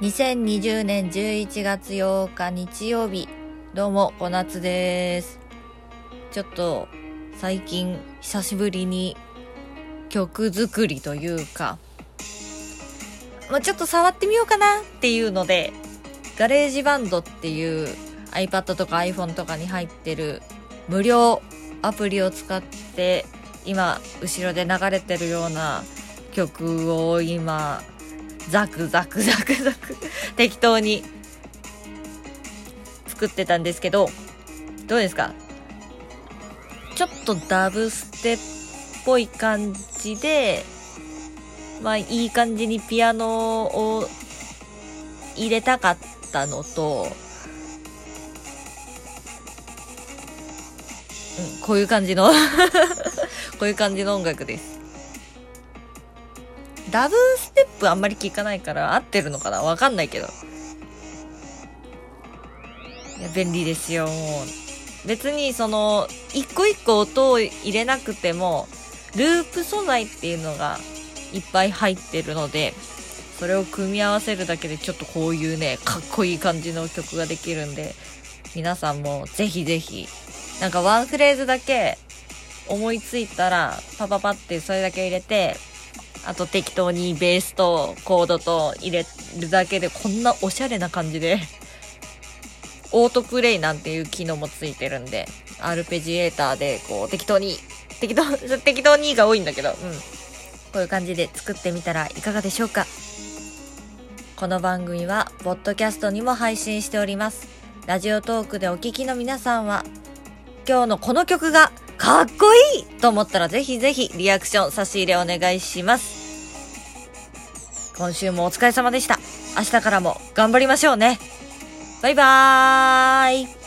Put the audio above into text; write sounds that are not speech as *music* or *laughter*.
2020年11月8日日曜日、どうも、小夏です。ちょっと、最近、久しぶりに曲作りというか、まあ、ちょっと触ってみようかなっていうので、ガレージバンドっていう iPad とか iPhone とかに入ってる無料アプリを使って、今、後ろで流れてるような曲を今、ザクザクザクザク適当に作ってたんですけど、どうですか？ちょっとダブステっぽい感じで、まあいい感じにピアノを入れたかったのと、うん、こういう感じの *laughs* こういう感じの音楽です。ダブステップあんまり聞かないから合ってるのかな？わかんないけど。いや、便利ですよ、もう。別にその、一個一個音を入れなくても、ループ素材っていうのがいっぱい入ってるので、それを組み合わせるだけでちょっとこういうね、かっこいい感じの曲ができるんで、皆さんもぜひぜひ、なんかワンフレーズだけ思いついたら、パパパってそれだけ入れて、あと適当にベースとコードと入れるだけでこんなおしゃれな感じで、*laughs* オートプレイなんていう機能もついてるんで、アルペジエーターでこう適当に、適当、*laughs* 適当にが多いんだけど、うん。こういう感じで作ってみたらいかがでしょうかこの番組は、ポッドキャストにも配信しております。ラジオトークでお聞きの皆さんは、今日のこの曲がかっこいいと思ったらぜひぜひリアクション差し入れお願いします。今週もお疲れ様でした。明日からも頑張りましょうね。バイバーイ